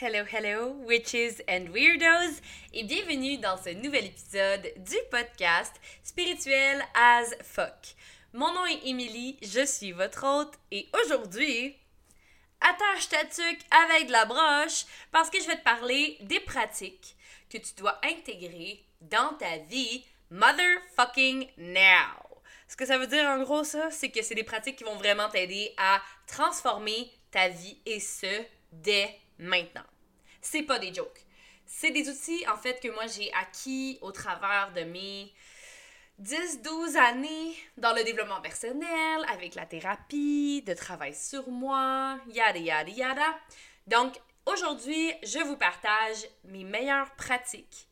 Hello, hello, witches and weirdos, et bienvenue dans ce nouvel épisode du podcast Spirituel as fuck. Mon nom est Émilie, je suis votre hôte, et aujourd'hui, attache ta tuque avec de la broche parce que je vais te parler des pratiques que tu dois intégrer dans ta vie motherfucking now. Ce que ça veut dire en gros, ça, c'est que c'est des pratiques qui vont vraiment t'aider à transformer ta vie et ce, dès maintenant. C'est pas des jokes. C'est des outils, en fait, que moi j'ai acquis au travers de mes 10-12 années dans le développement personnel, avec la thérapie, de travail sur moi, yada yada yada. Donc, aujourd'hui, je vous partage mes meilleures pratiques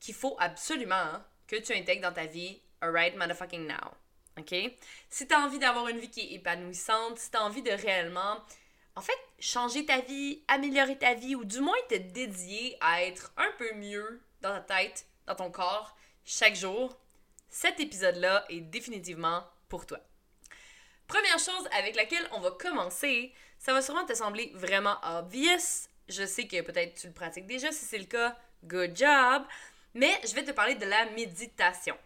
qu'il faut absolument hein, que tu intègres dans ta vie right motherfucking now. OK? Si tu as envie d'avoir une vie qui est épanouissante, si tu as envie de réellement en fait, changer ta vie, améliorer ta vie, ou du moins te dédier à être un peu mieux dans ta tête, dans ton corps, chaque jour, cet épisode-là est définitivement pour toi. Première chose avec laquelle on va commencer, ça va sûrement te sembler vraiment obvious. Je sais que peut-être tu le pratiques déjà, si c'est le cas, good job. Mais je vais te parler de la méditation.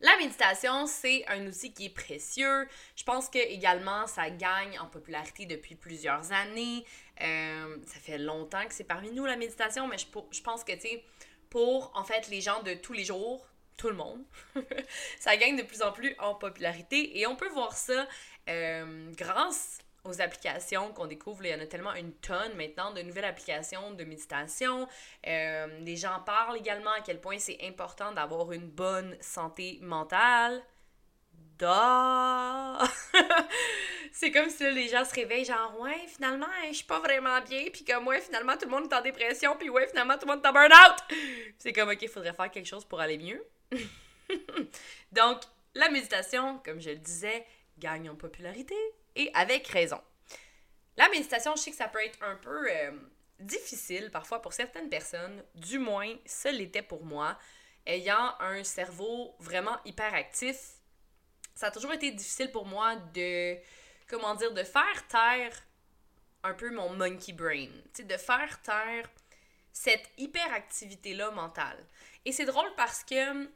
La méditation, c'est un outil qui est précieux. Je pense que également ça gagne en popularité depuis plusieurs années. Euh, ça fait longtemps que c'est parmi nous la méditation, mais je, pense que, tu sais, pour en fait les gens de tous les jours, tout le monde, ça gagne de plus en plus en popularité et on peut voir ça euh, grâce aux applications qu'on découvre. il y en a tellement une tonne maintenant de nouvelles applications de méditation. Euh, les gens parlent également à quel point c'est important d'avoir une bonne santé mentale. c'est comme si les gens se réveillent genre ouais finalement je suis pas vraiment bien puis comme ouais finalement tout le monde est en dépression puis ouais finalement tout le monde est en burn out c'est comme ok il faudrait faire quelque chose pour aller mieux donc la méditation comme je le disais gagne en popularité et avec raison. La méditation, je sais que ça peut être un peu euh, difficile parfois pour certaines personnes, du moins ce l'était pour moi, ayant un cerveau vraiment hyperactif. Ça a toujours été difficile pour moi de, comment dire, de faire taire un peu mon monkey brain, de faire taire cette hyperactivité-là mentale. Et c'est drôle parce que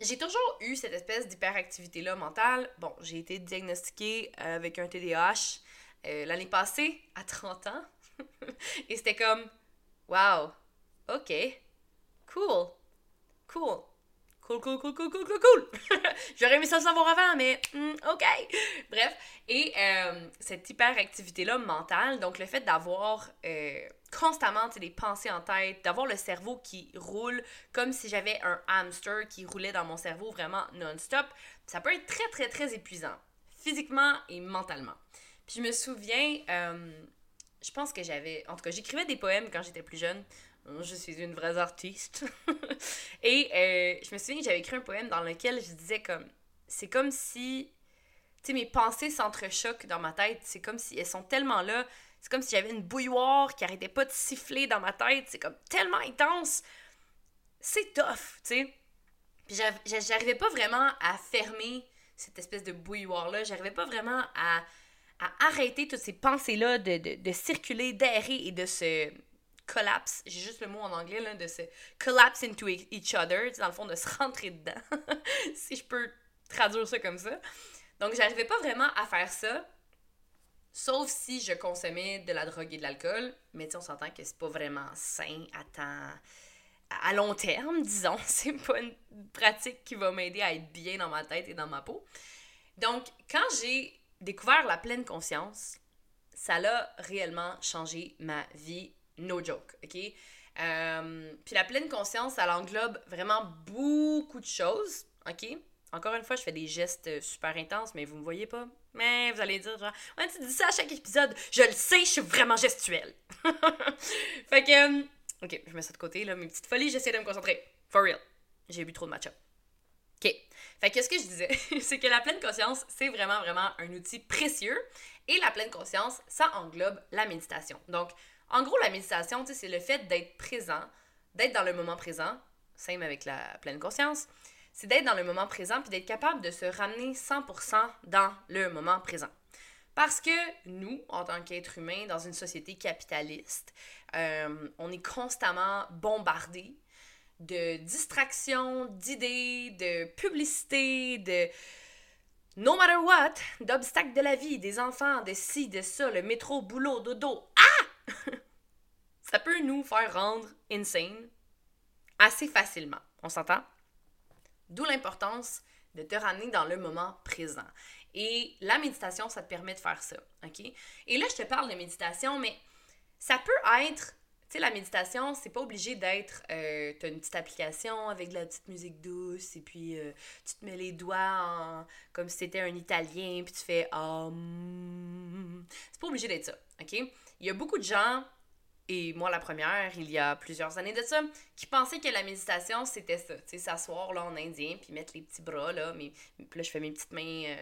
j'ai toujours eu cette espèce d'hyperactivité-là mentale. Bon, j'ai été diagnostiquée euh, avec un TDAH euh, l'année passée, à 30 ans. Et c'était comme, wow, ok, cool, cool. Cool, cool, cool, cool, cool, cool, cool. J'aurais aimé ça le savoir avant, mais hmm, OK. Bref. Et euh, cette hyperactivité-là mentale, donc le fait d'avoir constamment des pensées en tête, d'avoir le cerveau qui roule comme si j'avais un hamster qui roulait dans mon cerveau vraiment non-stop, ça peut être très, très, très épuisant, physiquement et mentalement. Puis je me souviens, euh, je pense que j'avais, en tout cas, j'écrivais des poèmes quand j'étais plus jeune. Je suis une vraie artiste. et euh, je me souviens que j'avais écrit un poème dans lequel je disais comme, c'est comme si, tu sais, mes pensées s'entrechoquent dans ma tête. C'est comme si elles sont tellement là c'est comme si j'avais une bouilloire qui arrêtait pas de siffler dans ma tête. C'est comme tellement intense. C'est tough, tu sais. Puis j'arrivais pas vraiment à fermer cette espèce de bouilloire-là. J'arrivais pas vraiment à, arrêter toutes ces pensées-là de, circuler, d'errer et de se collapse. J'ai juste le mot en anglais, là, de se collapse into e-, each other. Dans le fond, de se rentrer dedans. si je peux traduire ça comme ça. Donc, j'arrivais pas vraiment à faire ça. Sauf si je consommais de la drogue et de l'alcool, mais on s'entend que c'est pas vraiment sain à à long terme, disons. C'est pas une pratique qui va m'aider à être bien dans ma tête et dans ma peau. Donc, quand j'ai découvert la pleine conscience, ça a réellement changé ma vie, no joke, ok? Euh, puis la pleine conscience, ça englobe vraiment beaucoup de choses, ok? Encore une fois, je fais des gestes super intenses, mais vous me voyez pas. Mais vous allez dire, genre, ouais, tu dis ça à chaque épisode. Je le sais, je suis vraiment gestuelle. fait que, euh, ok, je mets ça de côté, là, mes petites folies, j'essaie de me concentrer. For real. J'ai bu trop de matcha. Ok. Fait que ce que je disais, c'est que la pleine conscience, c'est vraiment, vraiment un outil précieux. Et la pleine conscience, ça englobe la méditation. Donc, en gros, la méditation, c'est le fait d'être présent, d'être dans le moment présent, same avec la pleine conscience, c'est d'être dans le moment présent puis d'être capable de se ramener 100% dans le moment présent. Parce que nous, en tant qu'êtres humains, dans une société capitaliste, euh, on est constamment bombardés de distractions, d'idées, de publicités, de no matter what, d'obstacles de la vie, des enfants, de ci, de ça, le métro, boulot, dodo. Ah! ça peut nous faire rendre insane assez facilement. On s'entend? D'où l'importance de te ramener dans le moment présent. Et la méditation, ça te permet de faire ça, OK? Et là, je te parle de méditation, mais ça peut être tu sais, la méditation, c'est pas obligé d'être. Euh, t'as une petite application avec de la petite musique douce, et puis euh, tu te mets les doigts comme si c'était un italien, puis tu fais. Um... C'est pas obligé d'être ça? Il y a beaucoup de gens, et moi la première, il y a plusieurs années de ça, qui pensaient que la méditation, c'était ça. Tu sais, s'asseoir là en indien, puis mettre les petits bras, là, mais, puis là, je fais mes petites mains euh,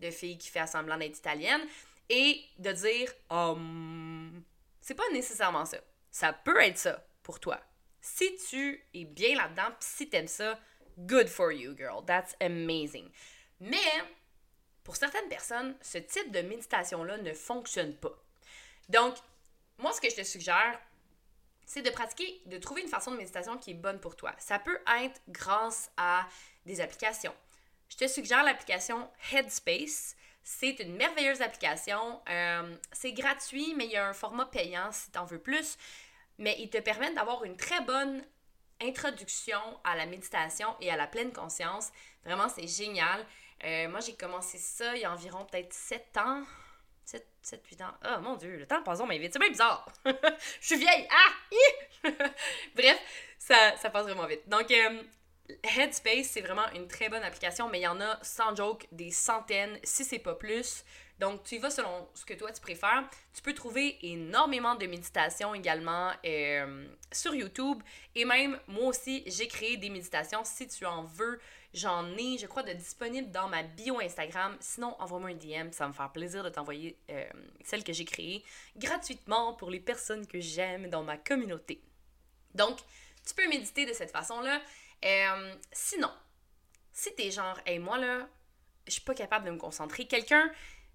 de fille qui fait semblant d'être italienne, et de dire. Um... C'est pas nécessairement ça. Ça peut être ça pour toi. Si tu es bien là-dedans, pis si t'aimes ça, good for you, girl. That's amazing. Mais, pour certaines personnes, ce type de méditation-là ne fonctionne pas. Donc, moi, ce que je te suggère, c'est de pratiquer, de trouver une façon de méditation qui est bonne pour toi. Ça peut être grâce à des applications. Je te suggère l'application Headspace. C'est une merveilleuse application. Euh, c'est gratuit, mais il y a un format payant si tu en veux plus mais ils te permettent d'avoir une très bonne introduction à la méditation et à la pleine conscience. Vraiment, c'est génial. Euh, moi, j'ai commencé ça il y a environ peut-être 7 ans. 7, 7, 8 ans. Oh mon dieu, le temps passe mais vite. C'est bien bizarre. Je suis vieille. Ah! Bref, ça, ça passe vraiment vite. Donc, euh, Headspace, c'est vraiment une très bonne application, mais il y en a, sans joke, des centaines, si c'est pas plus. Donc, tu y vas selon ce que toi tu préfères. Tu peux trouver énormément de méditations également euh, sur YouTube. Et même, moi aussi, j'ai créé des méditations. Si tu en veux, j'en ai, je crois, de disponibles dans ma bio Instagram. Sinon, envoie-moi un DM. Ça va me faire plaisir de t'envoyer euh, celle que j'ai créée gratuitement pour les personnes que j'aime dans ma communauté. Donc, tu peux méditer de cette façon-là. Euh, sinon, si t'es genre, hey, moi là, je suis pas capable de me concentrer, quelqu'un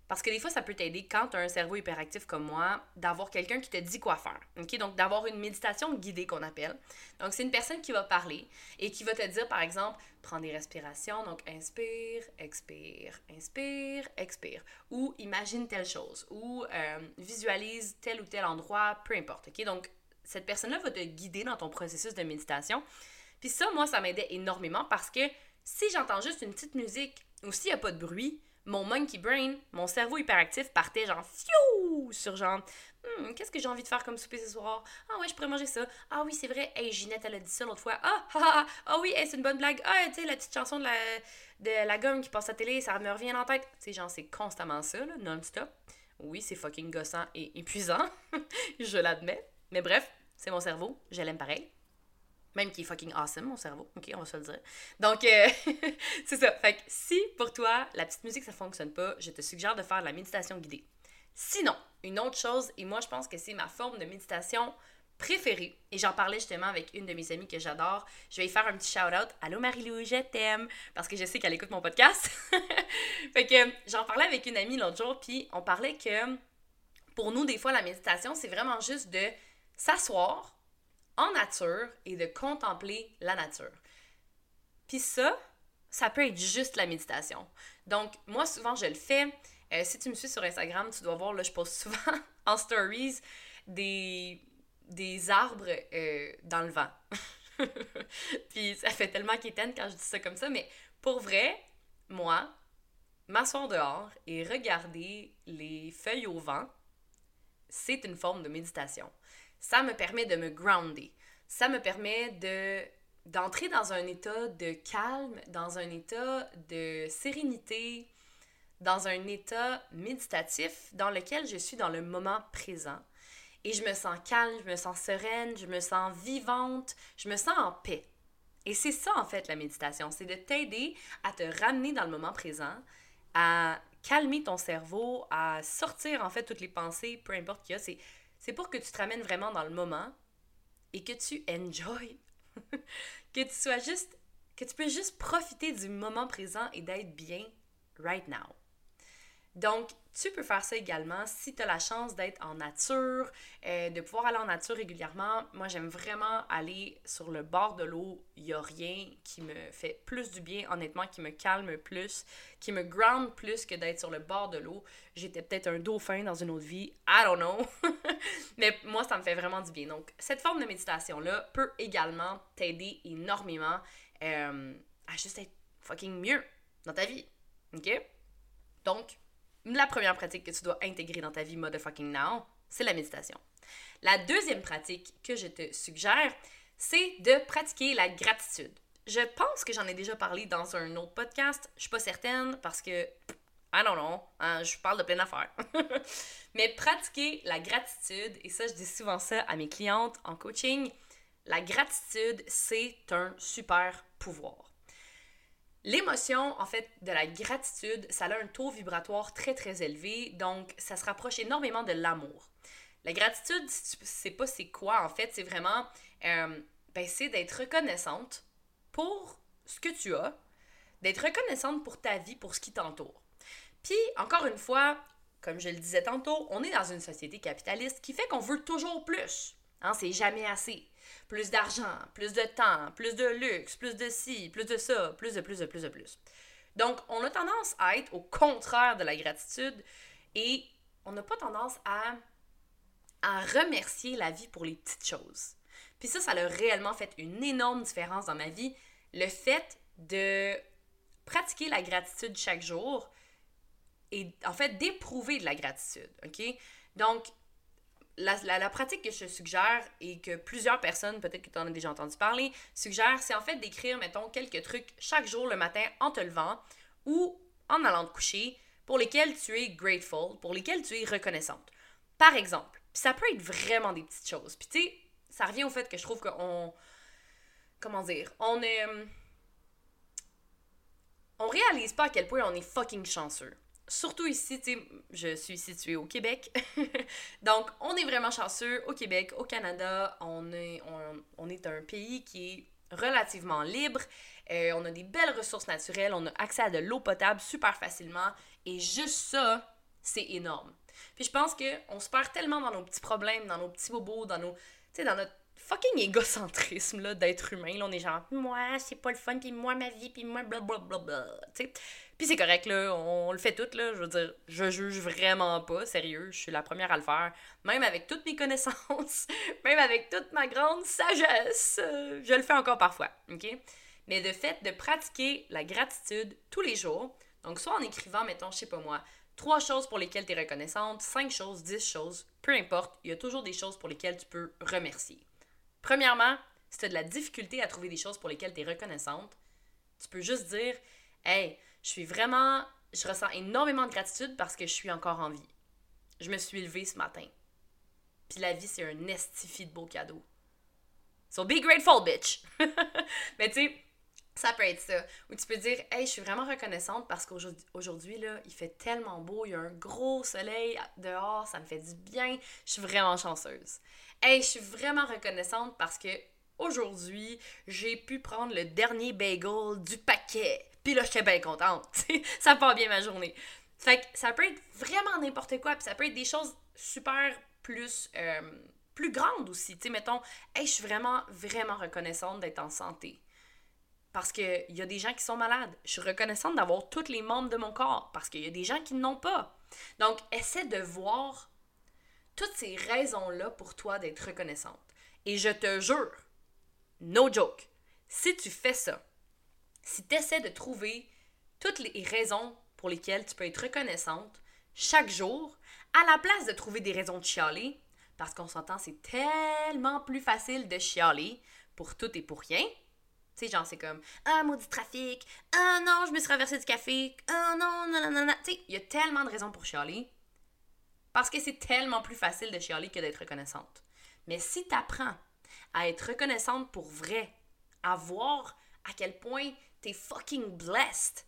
parce que des fois, ça peut t'aider quand tu as un cerveau hyperactif comme moi, d'avoir quelqu'un qui te dit quoi faire. OK? Donc, d'avoir une méditation guidée qu'on appelle. Donc, c'est une personne qui va parler et qui va te dire, par exemple, prends des respirations. Donc, inspire, expire, inspire, expire. Ou imagine telle chose. Ou euh, visualise tel ou tel endroit, peu importe. OK? Donc, cette personne-là va te guider dans ton processus de méditation. Puis ça, moi, ça m'aidait énormément parce que si j'entends juste une petite musique ou s'il n'y a pas de bruit, mon monkey brain, mon cerveau hyperactif partait genre fiou sur genre hmm, qu'est-ce que j'ai envie de faire comme souper ce soir? Ah ouais, je pourrais manger ça. Ah oui, c'est vrai. Hey, Ginette elle a dit ça l'autre fois. Ah ah ah, ah oui, c'est une bonne blague. Ah, tu sais la petite chanson de la de la gomme qui passe à la télé, ça me revient en tête. Tu sais genre c'est constamment ça là, non-stop. Oui, c'est fucking gossant et épuisant. je l'admets. Mais bref, c'est mon cerveau, je l'aime pareil. Même qui est fucking awesome, mon cerveau. Ok, on va se le dire. Donc, euh, c'est ça. Fait que si pour toi, la petite musique, ça fonctionne pas, je te suggère de faire la méditation guidée. Sinon, une autre chose, et moi, je pense que c'est ma forme de méditation préférée, et j'en parlais justement avec une de mes amies que j'adore. Je vais y faire un petit shout-out. Allô Marie-Lou, je t'aime, parce que je sais qu'elle écoute mon podcast. fait que j'en parlais avec une amie l'autre jour, puis on parlait que pour nous, des fois, la méditation, c'est vraiment juste de s'asseoir, nature et de contempler la nature. Puis ça, ça peut être juste la méditation. Donc, moi, souvent, je le fais. Euh, si tu me suis sur Instagram, tu dois voir, là, je poste souvent en stories des, des arbres euh, dans le vent. Puis ça fait tellement quétaine quand je dis ça comme ça, mais pour vrai, moi, m'asseoir dehors et regarder les feuilles au vent, c'est une forme de méditation ça me permet de me grounder. Ça me permet de d'entrer dans un état de calme, dans un état de sérénité, dans un état méditatif dans lequel je suis dans le moment présent. Et je me sens calme, je me sens sereine, je me sens vivante, je me sens en paix. Et c'est ça en fait la méditation, c'est de t'aider à te ramener dans le moment présent, à calmer ton cerveau, à sortir en fait toutes les pensées, peu importe qu'il y a, c'est pour que tu te ramènes vraiment dans le moment et que tu enjoy. que tu sois juste. que tu peux juste profiter du moment présent et d'être bien right now. Donc, tu peux faire ça également si tu as la chance d'être en nature, euh, de pouvoir aller en nature régulièrement. Moi, j'aime vraiment aller sur le bord de l'eau. Il n'y a rien qui me fait plus du bien, honnêtement, qui me calme plus, qui me ground plus que d'être sur le bord de l'eau. J'étais peut-être un dauphin dans une autre vie, I don't know. Mais moi, ça me fait vraiment du bien. Donc, cette forme de méditation-là peut également t'aider énormément euh, à juste être fucking mieux dans ta vie. OK? Donc, la première pratique que tu dois intégrer dans ta vie motherfucking now, c'est la méditation. La deuxième pratique que je te suggère, c'est de pratiquer la gratitude. Je pense que j'en ai déjà parlé dans un autre podcast. Je suis pas certaine parce que I don't know, hein, je parle de plein d'affaires. Mais pratiquer la gratitude, et ça, je dis souvent ça à mes clientes en coaching, la gratitude, c'est un super pouvoir. L'émotion, en fait, de la gratitude, ça a un taux vibratoire très, très élevé, donc ça se rapproche énormément de l'amour. La gratitude, si tu sais pas c'est quoi, en fait, c'est vraiment, euh, ben, c'est d'être reconnaissante pour ce que tu as, d'être reconnaissante pour ta vie, pour ce qui t'entoure. Puis, encore une fois, comme je le disais tantôt, on est dans une société capitaliste qui fait qu'on veut toujours plus. Hein, c'est jamais assez plus d'argent, plus de temps, plus de luxe, plus de ci, plus de ça, plus de plus de plus de plus. Donc, on a tendance à être au contraire de la gratitude et on n'a pas tendance à, à remercier la vie pour les petites choses. Puis ça, ça a réellement fait une énorme différence dans ma vie. Le fait de pratiquer la gratitude chaque jour et en fait d'éprouver de la gratitude, OK? Donc, la, pratique que je suggère et que plusieurs personnes, peut-être que tu en as déjà entendu parler, suggèrent, c'est en fait d'écrire, mettons, quelques trucs chaque jour le matin en te levant ou en allant te coucher pour lesquels tu es grateful, pour lesquels tu es reconnaissante. Par exemple, ça peut être vraiment des petites choses. Puis tu sais, ça revient au fait que je trouve qu'on. Comment dire On est. On réalise pas à quel point on est fucking chanceux surtout ici, tu sais, je suis située au Québec. Donc, on est vraiment chanceux au Québec, au Canada. On est, on, est un pays qui est relativement libre. Euh, on a des belles ressources naturelles. On a accès à de l'eau potable super facilement. Et juste ça, c'est énorme. Puis je pense qu'on se perd tellement dans nos petits problèmes, dans nos petits bobos, dans nos. Tu dans notre fucking égocentrisme là, d'être humain. Là, on est genre, moi, c'est pas le fun, puis moi, ma vie, puis moi, blablabla. Tu sais. Puis c'est correct, là, on, le fait tout, là. Je veux dire, je juge vraiment pas, sérieux. Je suis la première à le faire. Même avec toutes mes connaissances, même avec toute ma grande sagesse, je le fais encore parfois, OK? Mais de fait de pratiquer la gratitude tous les jours, donc soit en écrivant, mettons, je sais pas moi, trois choses pour lesquelles tu es reconnaissante, cinq choses, dix choses, peu importe, il y a toujours des choses pour lesquelles tu peux remercier. Premièrement, si tu as de la difficulté à trouver des choses pour lesquelles tu es reconnaissante, tu peux juste dire Hey, je suis vraiment. Je ressens énormément de gratitude parce que je suis encore en vie. Je me suis levée ce matin. Puis la vie, c'est un estifi de beau cadeau. So be grateful, bitch! Mais tu sais, ça peut être ça. Ou tu peux dire, hey, je suis vraiment reconnaissante parce qu'aujourd'hui, là, il fait tellement beau, il y a un gros soleil dehors, ça me fait du bien, je suis vraiment chanceuse. Hey, je suis vraiment reconnaissante parce que aujourd'hui, j'ai pu prendre le dernier bagel du paquet. Puis là, j'étais bien contente. ça part bien ma journée. Fait que ça peut être vraiment n'importe quoi, puis ça peut être des choses super plus, euh, plus grandes aussi. Tu sais, mettons, hey, je suis vraiment, vraiment reconnaissante d'être en santé. Parce qu'il y a des gens qui sont malades. Je suis reconnaissante d'avoir tous les membres de mon corps. Parce qu'il y a des gens qui n'ont pas. Donc, essaie de voir toutes ces raisons-là pour toi d'être reconnaissante. Et je te jure, no joke, si tu fais ça, si tu essaies de trouver toutes les raisons pour lesquelles tu peux être reconnaissante chaque jour, à la place de trouver des raisons de chialer, parce qu'on s'entend, c'est tellement plus facile de chialer pour tout et pour rien. Tu sais, genre, c'est comme Ah, maudit trafic. Ah non, je me suis traversé du café. Ah non, non, non, non, non. Tu sais, il y a tellement de raisons pour chialer. Parce que c'est tellement plus facile de chialer que d'être reconnaissante. Mais si tu apprends à être reconnaissante pour vrai, à voir à quel point t'es fucking blessed,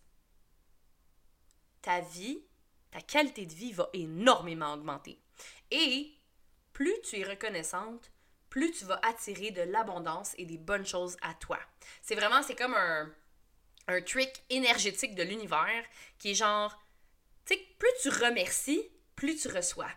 ta vie, ta qualité de vie va énormément augmenter. Et plus tu es reconnaissante, plus tu vas attirer de l'abondance et des bonnes choses à toi. C'est vraiment, c'est comme un, un trick énergétique de l'univers qui est genre, Tu plus tu remercies, plus tu reçois.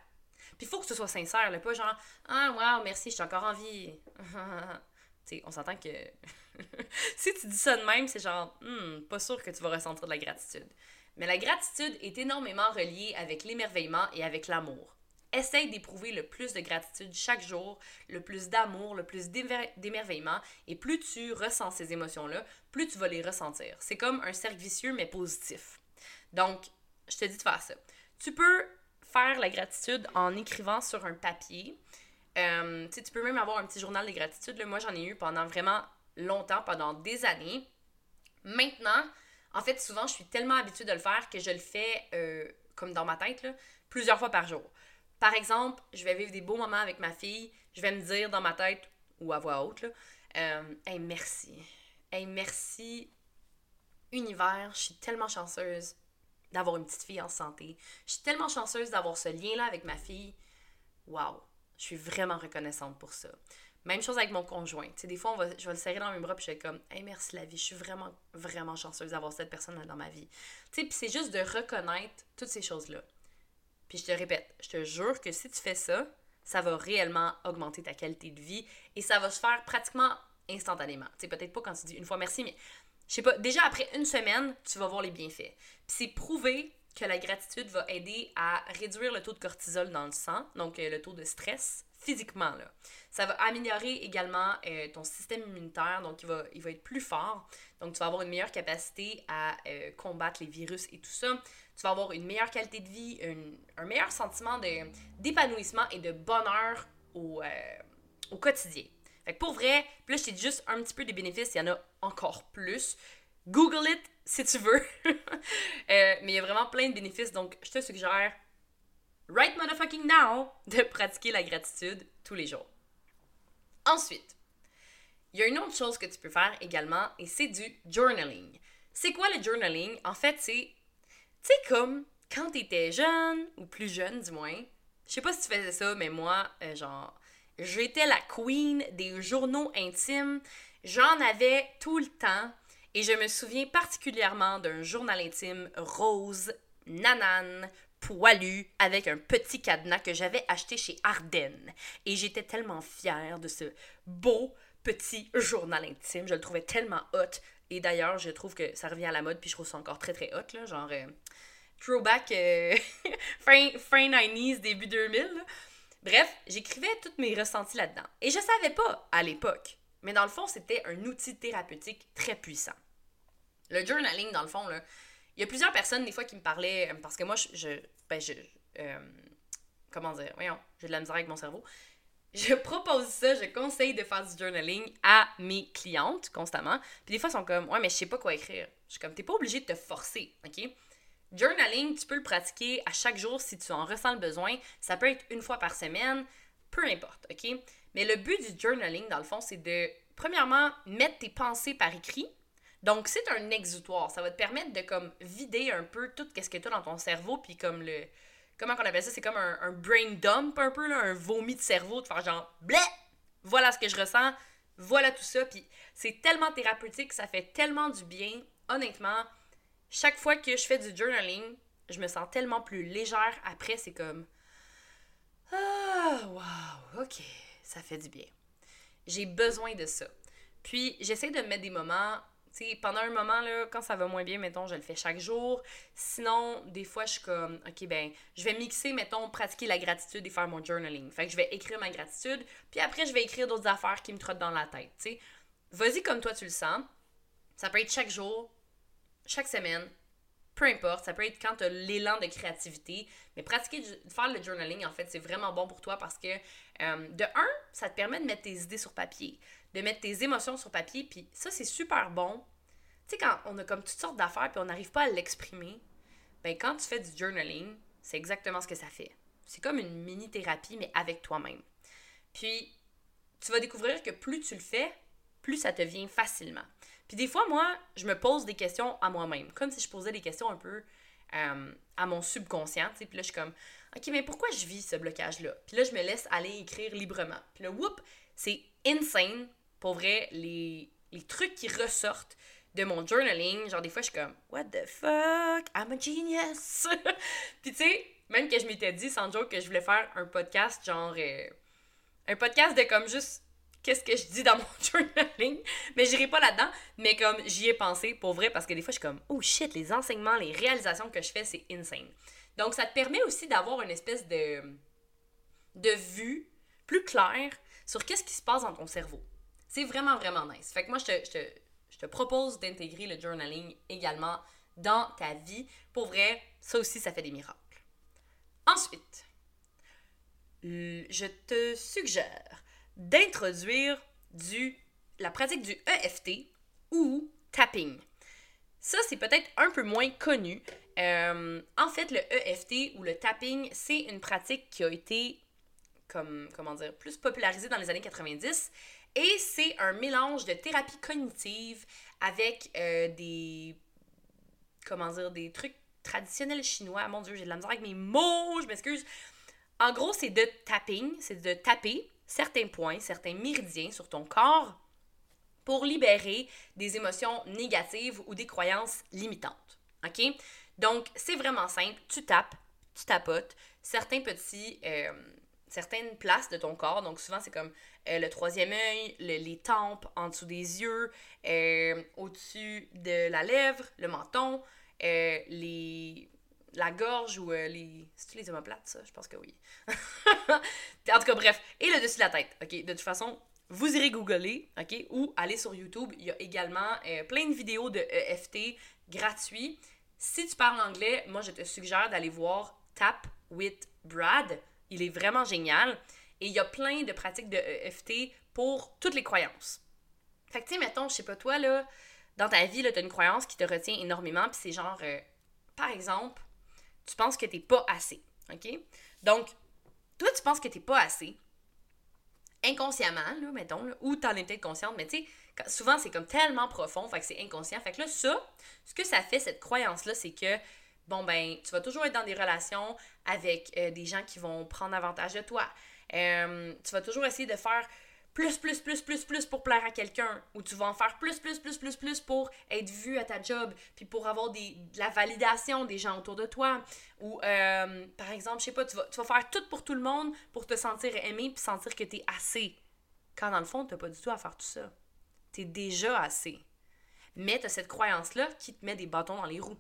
Puis il faut que ce soit sincère, là, pas genre Ah, wow, merci, je suis encore en vie. tu sais, on s'entend que si tu dis ça de même, c'est genre hmm, pas sûr que tu vas ressentir de la gratitude. Mais la gratitude est énormément reliée avec l'émerveillement et avec l'amour. Essaye d'éprouver le plus de gratitude chaque jour, le plus d'amour, le plus d'émerveillement, et plus tu ressens ces émotions-là, plus tu vas les ressentir. C'est comme un cercle vicieux, mais positif. Donc, je te dis de faire ça. Tu peux faire la gratitude en écrivant sur un papier. Euh, tu peux même avoir un petit journal de gratitude. Moi, j'en ai eu pendant vraiment longtemps, pendant des années. Maintenant, en fait, souvent, je suis tellement habituée de le faire que je le fais euh, comme dans ma tête, plusieurs fois par jour. Par exemple, je vais vivre des beaux moments avec ma fille, je vais me dire dans ma tête ou à voix haute, là, euh, hey, merci. Hey, merci, univers, je suis tellement chanceuse d'avoir une petite fille en santé. Je suis tellement chanceuse d'avoir ce lien-là avec ma fille. Waouh, je suis vraiment reconnaissante pour ça. Même chose avec mon conjoint. Des fois, je vais le serrer dans mes bras puis je vais comme, hey, merci la vie, je suis vraiment, vraiment chanceuse d'avoir cette personne dans ma vie. C'est juste de reconnaître toutes ces choses-là. Puis je te répète, je te jure que si tu fais ça, ça va réellement augmenter ta qualité de vie et ça va se faire pratiquement instantanément. Tu sais, peut-être pas quand tu dis une fois merci, mais je sais pas, déjà après une semaine, tu vas voir les bienfaits. Puis c'est prouvé que la gratitude va aider à réduire le taux de cortisol dans le sang, donc euh, le taux de stress physiquement. Là. Ça va améliorer également euh, ton système immunitaire, donc il va, il va être plus fort. Donc tu vas avoir une meilleure capacité à euh, combattre les virus et tout ça. Tu vas avoir une meilleure qualité de vie, un meilleur sentiment d'épanouissement et de bonheur au, au quotidien. Fait que pour vrai, puis là, je t'ai juste un petit peu des bénéfices, il y en a encore plus. Google it si tu veux. mais il y a vraiment plein de bénéfices, donc je te suggère right motherfucking now, de pratiquer la gratitude tous les jours. Ensuite, il y a une autre chose que tu peux faire également et c'est du journaling. C'est quoi le journaling? En fait, c'est, tu sais, comme quand tu étais jeune ou plus jeune du moins. Je sais pas si tu faisais ça, mais moi, euh, genre, j'étais la queen des journaux intimes. J'en avais tout le temps. Et je me souviens particulièrement d'un journal intime rose, nanane, poilu avec un petit cadenas que j'avais acheté chez Ardennes. Et j'étais tellement fière de ce beau petit journal intime. Je le trouvais tellement hot. Et d'ailleurs, je trouve que ça revient à la mode, puis je trouve ça encore très très hot, là, genre euh, throwback euh, fin, fin 90s, début 2000. Bref, j'écrivais tous mes ressentis là-dedans. Et je savais pas à l'époque, mais dans le fond, c'était un outil thérapeutique très puissant. Le journaling, dans le fond, là, il y a plusieurs personnes, des fois, qui me parlaient, euh, parce que moi, je, ben, je, euh, comment dire, voyons, j'ai de la misère avec mon cerveau. Je propose ça, je conseille de faire du journaling à mes clientes constamment. Puis des fois, elles sont comme, ouais, mais je sais pas quoi écrire. Je suis comme, t'es pas obligé de te forcer, OK? Journaling, tu peux le pratiquer à chaque jour si tu en ressens le besoin. Ça peut être une fois par semaine, peu importe, OK? Mais le but du journaling, dans le fond, c'est de, premièrement, mettre tes pensées par écrit. Donc, c'est un exutoire. Ça va te permettre de comme vider un peu tout ce que tu as dans ton cerveau, puis comme le. Comment on appelle ça? C'est comme un, brain dump un peu, un vomi de cerveau, de faire genre blé! Voilà ce que je ressens, voilà tout ça. Puis c'est tellement thérapeutique, ça fait tellement du bien. Honnêtement, chaque fois que je fais du journaling, je me sens tellement plus légère après. C'est comme. Ah, wow, ok, ça fait du bien. J'ai besoin de ça. Puis j'essaie de mettre des moments sais, pendant un moment, quand ça va moins bien, mettons, je le fais chaque jour. Sinon, des fois, je suis comme, OK, ben, je vais mixer, mettons, pratiquer la gratitude et faire mon journaling. Fait que je vais écrire ma gratitude, puis après, je vais écrire d'autres affaires qui me trottent dans la tête. Vas-y comme toi, tu le sens. Ça peut être chaque jour, chaque semaine, peu importe, ça peut être quand tu as l'élan de créativité, mais pratiquer, faire le journaling, en fait, c'est vraiment bon pour toi parce que, euh, de un, ça te permet de mettre tes idées sur papier de mettre tes émotions sur papier. Puis ça, c'est super bon. Tu sais, quand on a comme toutes sortes d'affaires puis on n'arrive pas à l'exprimer, ben quand tu fais du journaling, c'est exactement ce que ça fait. C'est comme une mini-thérapie, mais avec toi-même. Puis, tu vas découvrir que plus tu le fais, plus ça te vient facilement. Puis des fois, moi, je me pose des questions à moi-même, comme si je posais des questions un peu euh, à mon subconscient. Puis là, je suis comme, OK, mais pourquoi je vis ce blocage-là? Puis là, je me laisse aller écrire librement. Puis là, whoop, c'est insane pour vrai, les, trucs qui ressortent, de mon journaling, genre des fois je suis comme what the fuck, I'm a genius. puis tu sais, même que je m'étais dit sans joke que je voulais faire un podcast genre euh, un podcast de comme juste qu'est-ce que je dis dans mon journaling, mais j'irai pas là-dedans, mais comme j'y ai pensé pour vrai parce que des fois je suis comme oh shit, les enseignements, les réalisations que je fais, c'est insane. Donc ça te permet aussi d'avoir une espèce de de vue plus claire sur qu'est-ce qui se passe dans ton cerveau. C'est vraiment vraiment nice. Fait que moi je te propose d'intégrer le journaling également dans ta vie. Pour vrai, ça aussi, ça fait des miracles. Ensuite, je te suggère d'introduire du, la pratique du EFT ou tapping. Ça, c'est peut-être un peu moins connu. Euh, en fait, le EFT ou le tapping, c'est une pratique qui a été, comme, comment dire, plus popularisée dans les années 90 et c'est un mélange de thérapie cognitive avec euh, des. Comment dire, des trucs traditionnels chinois. Mon Dieu, j'ai de la misère avec mes mots, je m'excuse. En gros, c'est de tapping, c'est de taper certains points, certains méridiens sur ton corps pour libérer des émotions négatives ou des croyances limitantes. OK? Donc, c'est vraiment simple. Tu tapes, tu tapotes certains petits. Euh, certaines places de ton corps. Donc, souvent, c'est comme euh, le troisième œil, les tempes, en dessous des yeux, euh, au-dessus de la lèvre, le menton, euh, les la gorge ou les... C'est-tu les omoplates, ça? Je pense que oui. en tout cas, bref. Et le dessus de la tête, OK? De toute façon, vous irez googler, OK? Ou aller sur YouTube. Il y a également plein de vidéos de EFT gratuits. Si tu parles anglais, moi, je te suggère d'aller voir Tap with Brad. Il est vraiment génial. Et il y a plein de pratiques de EFT pour toutes les croyances. Fait que, tu sais, mettons, je sais pas, toi, là, dans ta vie, tu as une croyance qui te retient énormément, puis c'est genre, euh, par exemple, tu penses que t'es pas assez, OK? Donc, toi, tu penses que t'es pas assez, inconsciemment, là, mettons, là, ou t'en es peut-être consciente, mais tu sais, souvent, c'est comme tellement profond, fait que c'est inconscient. Fait que là, ça, ce que ça fait, cette croyance-là, c'est que bon, ben, tu vas toujours être dans des relations avec euh, des gens qui vont prendre avantage de toi. Euh, tu vas toujours essayer de faire plus, plus, plus, plus, plus pour plaire à quelqu'un. Ou tu vas en faire plus, plus, plus, plus, plus pour être vu à ta job, puis pour avoir des, de la validation des gens autour de toi. Ou, euh, par exemple, je sais pas, tu vas, tu vas faire tout pour tout le monde pour te sentir aimé, puis sentir que tu es assez. Quand dans le fond, tu pas du tout à faire tout ça. Tu es déjà assez. Mais tu as cette croyance-là qui te met des bâtons dans les roues.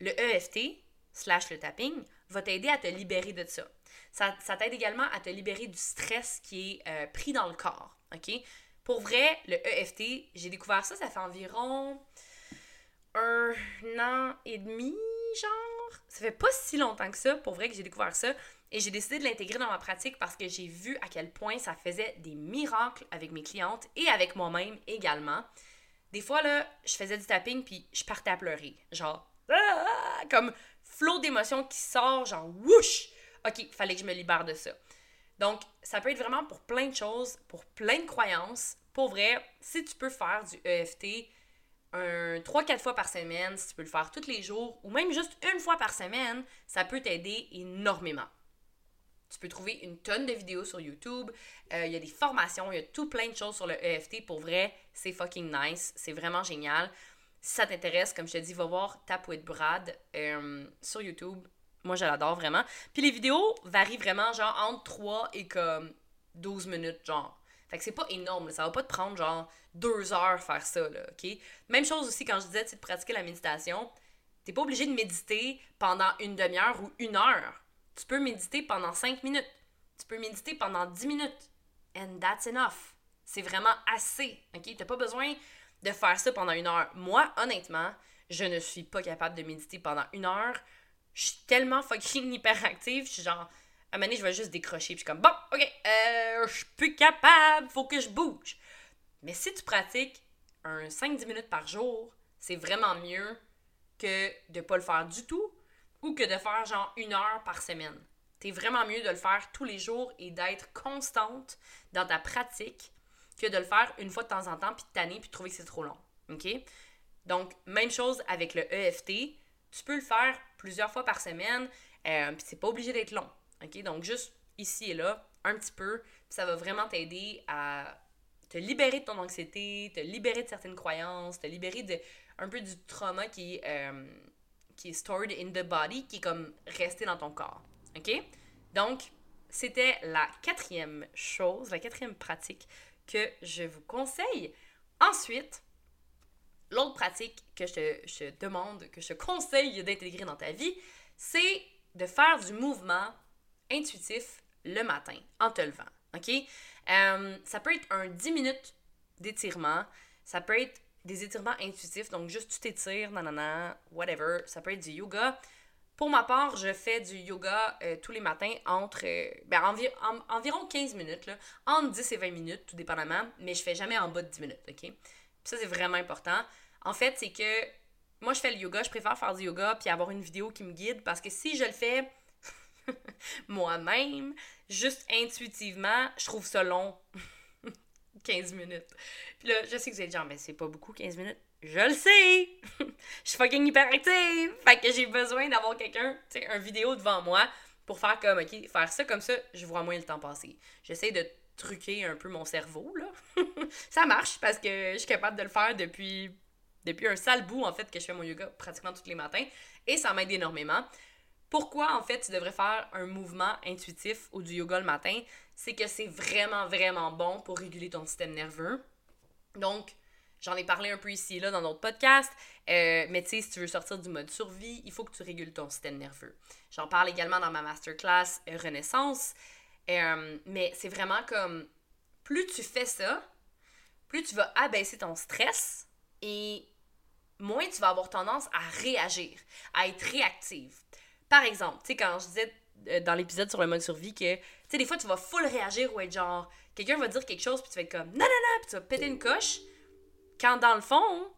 Le EFT, slash le tapping, va t'aider à te libérer de ça. Ça, t'aide également à te libérer du stress qui est euh, pris dans le corps. OK? Pour vrai, le EFT, j'ai découvert ça, ça fait environ un an et demi, genre. Ça fait pas si longtemps que ça, pour vrai, que j'ai découvert ça. Et j'ai décidé de l'intégrer dans ma pratique parce que j'ai vu à quel point ça faisait des miracles avec mes clientes et avec moi-même également. Des fois, là, je faisais du tapping puis je partais à pleurer. Genre, ah, comme flot d'émotions qui sort, genre whoosh! Ok, fallait que je me libère de ça. Donc, ça peut être vraiment pour plein de choses, pour plein de croyances. Pour vrai, si tu peux faire du EFT un 3-4 fois par semaine, si tu peux le faire tous les jours, ou même juste une fois par semaine, ça peut t'aider énormément. Tu peux trouver une tonne de vidéos sur YouTube. Euh, il y a des formations, il y a tout plein de choses sur le EFT. Pour vrai, c'est fucking nice. C'est vraiment génial. Si ça t'intéresse, comme je te dis, va voir Tap with Brad euh, sur YouTube. Moi, je l'adore vraiment. Puis les vidéos varient vraiment, genre, entre 3 et comme 12 minutes, genre. Fait que c'est pas énorme, ça va pas te prendre, genre, deux heures faire ça, là, OK? Même chose aussi quand je disais, tu de pratiquer la méditation. T'es pas obligé de méditer pendant une demi-heure ou une heure. Tu peux méditer pendant 5 minutes. Tu peux méditer pendant 10 minutes. And that's enough. C'est vraiment assez, OK? T'as pas besoin de faire ça pendant une heure. Moi, honnêtement, je ne suis pas capable de méditer pendant une heure. Je suis tellement fucking hyperactive, je suis genre, à un moment donné, je vais juste décrocher, puis je suis comme, bon, ok, euh, je suis plus capable, faut que je bouge. Mais si tu pratiques un 5-10 minutes par jour, c'est vraiment mieux que de pas le faire du tout ou que de faire genre une heure par semaine. C'est vraiment mieux de le faire tous les jours et d'être constante dans ta pratique que de le faire une fois de temps en temps, puis de tanner, puis de trouver que c'est trop long. OK? Donc, même chose avec le EFT. Tu peux le faire plusieurs fois par semaine, euh, puis c'est pas obligé d'être long. OK? Donc, juste ici et là, un petit peu, ça va vraiment t'aider à te libérer de ton anxiété, te libérer de certaines croyances, te libérer de un peu du trauma qui est, euh, qui est stored in the body, qui est comme resté dans ton corps. OK? Donc, c'était la quatrième chose, la quatrième pratique que je vous conseille. Ensuite, l'autre pratique que je te, demande, que je te conseille d'intégrer dans ta vie, c'est de faire du mouvement intuitif le matin en te levant. OK? Euh, ça peut être un 10 minutes d'étirement. Ça peut être des étirements intuitifs, donc juste tu t'étires, nanana, whatever. Ça peut être du yoga. Pour ma part, je fais du yoga euh, tous les matins entre euh, ben, environ 15 minutes, entre 10 et 20 minutes, tout dépendamment, mais je fais jamais en bas de 10 minutes, OK? Ça, c'est vraiment important. En fait, c'est que moi, je fais le yoga, je préfère faire du yoga puis avoir une vidéo qui me guide parce que si je le fais moi-même, juste intuitivement, je trouve ça long. 15 minutes. Puis là, je sais que vous êtes genre, mais c'est pas beaucoup 15 minutes. Je le sais! je suis fucking hyperactive! Fait que j'ai besoin d'avoir quelqu'un, tu sais, un vidéo devant moi pour faire comme, ok, faire ça comme ça, je vois moins le temps passer. J'essaie de truquer un peu mon cerveau, ça marche parce que je suis capable de le faire depuis, depuis un sale bout, en fait, que je fais mon yoga pratiquement tous les matins. Et ça m'aide énormément. Pourquoi, en fait, tu devrais faire un mouvement intuitif ou du yoga le matin? C'est que c'est vraiment, vraiment bon pour réguler ton système nerveux. Donc, j'en ai parlé un peu ici et là dans d'autres podcasts, euh, mais tu sais, si tu veux sortir du mode survie, il faut que tu régules ton système nerveux. J'en parle également dans ma masterclass euh, Renaissance, euh, mais c'est vraiment comme, plus tu fais ça, plus tu vas abaisser ton stress et moins tu vas avoir tendance à réagir, à être réactive. Par exemple, tu sais, quand je disais euh, dans l'épisode sur le mode survie que, tu sais, des fois, tu vas full réagir ou être genre, quelqu'un va dire quelque chose, puis tu vas être comme, non, non, non, puis tu vas péter une coche, quand dans le fond,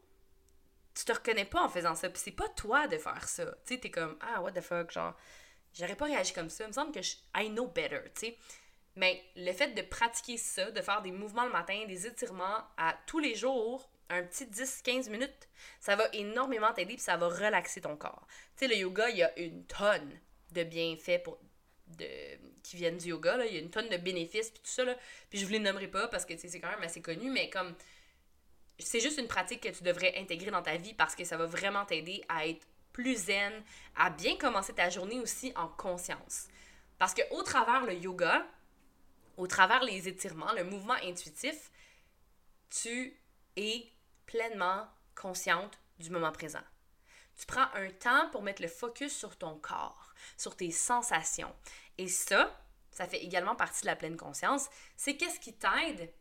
tu te reconnais pas en faisant ça, puis c'est pas toi de faire ça. Tu sais, t'es comme, ah, what the fuck, genre, j'aurais pas réagi comme ça, il me semble que je, I know better, tu sais. Mais le fait de pratiquer ça, de faire des mouvements le matin, des étirements à tous les jours, un petit 10-15 minutes, ça va énormément t'aider puis ça va relaxer ton corps. Tu sais, le yoga, il y a une tonne de bienfaits pour, de, qui viennent du yoga. Là. Il y a une tonne de bénéfices puis tout ça. Là. Puis je vous les nommerai pas parce que c'est quand même assez connu, mais comme c'est juste une pratique que tu devrais intégrer dans ta vie parce que ça va vraiment t'aider à être plus zen, à bien commencer ta journée aussi en conscience. Parce que au travers le yoga, au travers les étirements, le mouvement intuitif, tu es pleinement consciente du moment présent. Tu prends un temps pour mettre le focus sur ton corps, sur tes sensations. Et ça, ça fait également partie de la pleine conscience. C'est qu'est-ce qui t'aide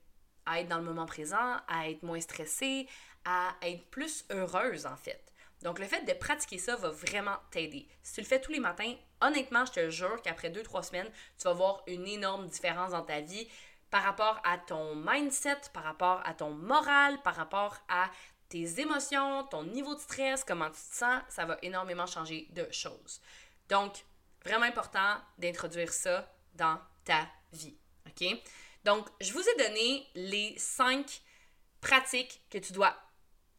à être dans le moment présent, à être moins stressée, à être plus heureuse en fait. Donc le fait de pratiquer ça va vraiment t'aider. Si tu le fais tous les matins, honnêtement, je te jure qu'après 2-3 semaines, tu vas voir une énorme différence dans ta vie par rapport à ton mindset, par rapport à ton moral, par rapport à tes émotions, ton niveau de stress, comment tu te sens, ça va énormément changer de choses. Donc, vraiment important d'introduire ça dans ta vie. OK? Donc, je vous ai donné les cinq pratiques que tu dois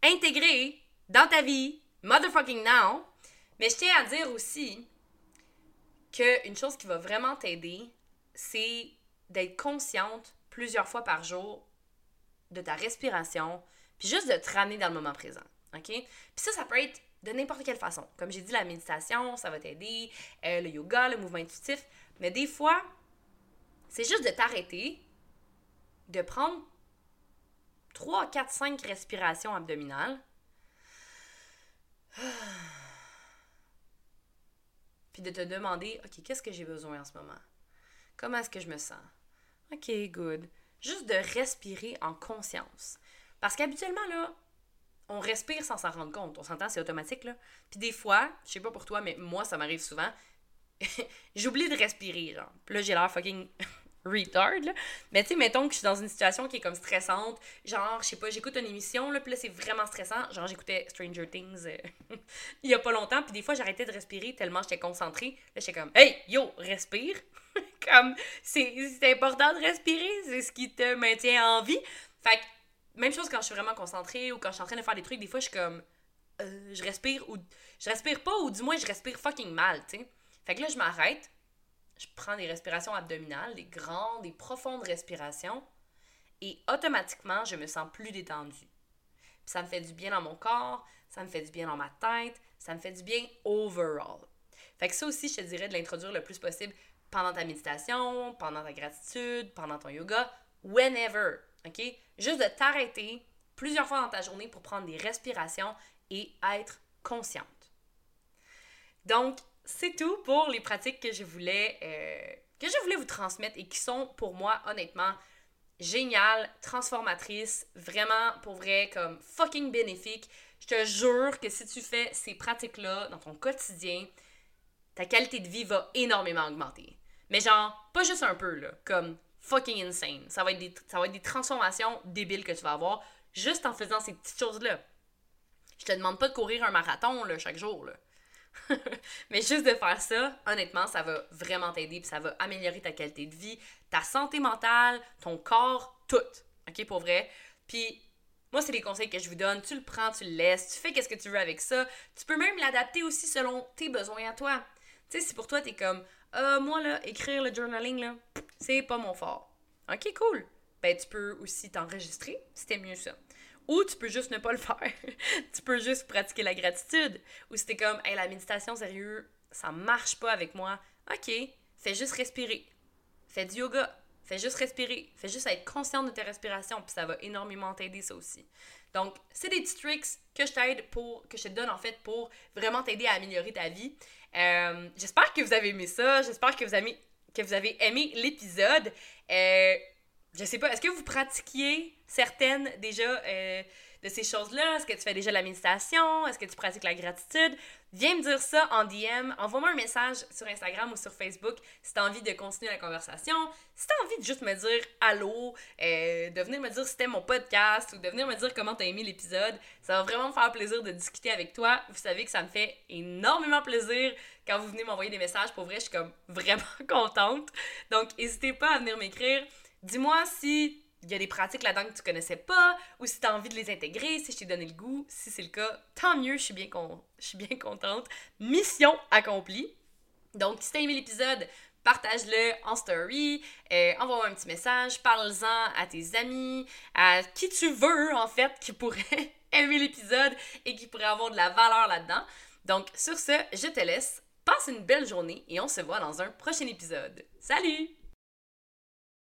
intégrer dans ta vie, motherfucking now. Mais je tiens à dire aussi qu'une chose qui va vraiment t'aider, c'est d'être consciente plusieurs fois par jour de ta respiration, puis juste de te ramener dans le moment présent. OK? Puis ça, ça peut être de n'importe quelle façon. Comme j'ai dit, la méditation, ça va t'aider, euh, le yoga, le mouvement intuitif. Mais des fois, c'est juste de t'arrêter, de prendre 3, 4, 5 respirations abdominales. Puis de te demander, OK, qu'est-ce que j'ai besoin en ce moment? Comment est-ce que je me sens? OK, good. Juste de respirer en conscience. Parce qu'habituellement, là, on respire sans s'en rendre compte. On s'entend, c'est automatique, là. Puis des fois, je sais pas pour toi, mais moi, ça m'arrive souvent, j'oublie de respirer, genre. Puis là, j'ai l'air fucking retard, là. Mais tu sais, mettons que je suis dans une situation qui est comme stressante. Genre, je sais pas, j'écoute une émission, là, puis là, c'est vraiment stressant. Genre, j'écoutais Stranger Things euh, il y a pas longtemps, puis des fois, j'arrêtais de respirer tellement j'étais concentrée. Là, j'étais comme, hey, yo, respire. comme, c'est important de respirer, c'est ce qui te maintient en vie. Fait que, même chose quand je suis vraiment concentrée ou quand je suis en train de faire des trucs, des fois, je suis comme, euh, je respire ou je respire pas, ou du moins, je respire fucking mal, tu sais. Fait que là, je m'arrête je prends des respirations abdominales, des grandes, des profondes respirations. et automatiquement, je me sens plus détendue. ça me fait du bien dans mon corps, ça me fait du bien dans ma tête, ça me fait du bien overall. Fait que ça aussi, je te dirais de l'introduire le plus possible pendant ta méditation, pendant ta gratitude, pendant ton yoga, whenever, OK? Juste de t'arrêter plusieurs fois dans ta journée pour prendre des respirations et être consciente. Donc, c'est tout pour les pratiques que je voulais euh, que je voulais vous transmettre et qui sont pour moi honnêtement géniales, transformatrices, vraiment pour vrai comme fucking bénéfiques. Je te jure que si tu fais ces pratiques-là dans ton quotidien, ta qualité de vie va énormément augmenter. Mais genre, pas juste un peu, là, comme fucking insane. Ça va être des, ça transformations débiles que tu vas avoir juste en faisant ces petites choses-là. Je te demande pas de courir un marathon là, chaque jour. Là. Mais juste de faire ça, honnêtement, ça va vraiment t'aider, puis ça va améliorer ta qualité de vie, ta santé mentale, ton corps, tout. OK, pour vrai? Puis moi, c'est les conseils que je vous donne. Tu le prends, tu le laisses, tu fais qu'est-ce que tu veux avec ça. Tu peux même l'adapter aussi selon tes besoins à toi. Tu sais, si pour toi, t'es comme, euh, moi, là, écrire le journaling, là, c'est pas mon fort. OK, cool. Ben, tu peux aussi t'enregistrer, c'était mieux ça. Ou tu peux juste ne pas le faire. tu peux juste pratiquer la gratitude. Ou si t'es comme, hey, la méditation, sérieux, ça marche pas avec moi. OK, fais juste respirer. Fais du yoga. Fais juste respirer. Fais juste être consciente de tes respirations. Puis ça va énormément t'aider, ça aussi. Donc, c'est des petits tricks que je t'aide pour, que je te donne en fait pour vraiment t'aider à améliorer ta vie. Euh, j'espère que vous avez aimé ça. J'espère que vous avez, que vous avez aimé l'épisode. Euh, je sais pas, est-ce que vous pratiquiez certaines déjà euh, de ces choses-là? Est-ce que tu fais déjà la méditation? Est-ce que tu pratiques la gratitude? Viens me dire ça en DM. Envoie-moi un message sur Instagram ou sur Facebook si tu as envie de continuer la conversation. Si tu as envie de juste me dire allô, euh, de venir me dire si c'était mon podcast ou de venir me dire comment tu as aimé l'épisode. Ça va vraiment me faire plaisir de discuter avec toi. Vous savez que ça me fait énormément plaisir quand vous venez m'envoyer des messages. Pour vrai, je suis comme vraiment contente. Donc, n'hésitez pas à venir m'écrire. Dis-moi si il y a des pratiques là-dedans que tu connaissais pas ou si tu as envie de les intégrer, si je t'ai donné le goût. Si c'est le cas, tant mieux, je suis bien, contente. Mission accomplie. Donc, si t'as aimé l'épisode, partage-le en story, euh, envoie-moi un petit message, parle-en à tes amis, à qui tu veux en fait qui pourrait aimer l'épisode et qui pourrait avoir de la valeur là-dedans. Donc, sur ce, je te laisse. Passe une belle journée et on se voit dans un prochain épisode. Salut!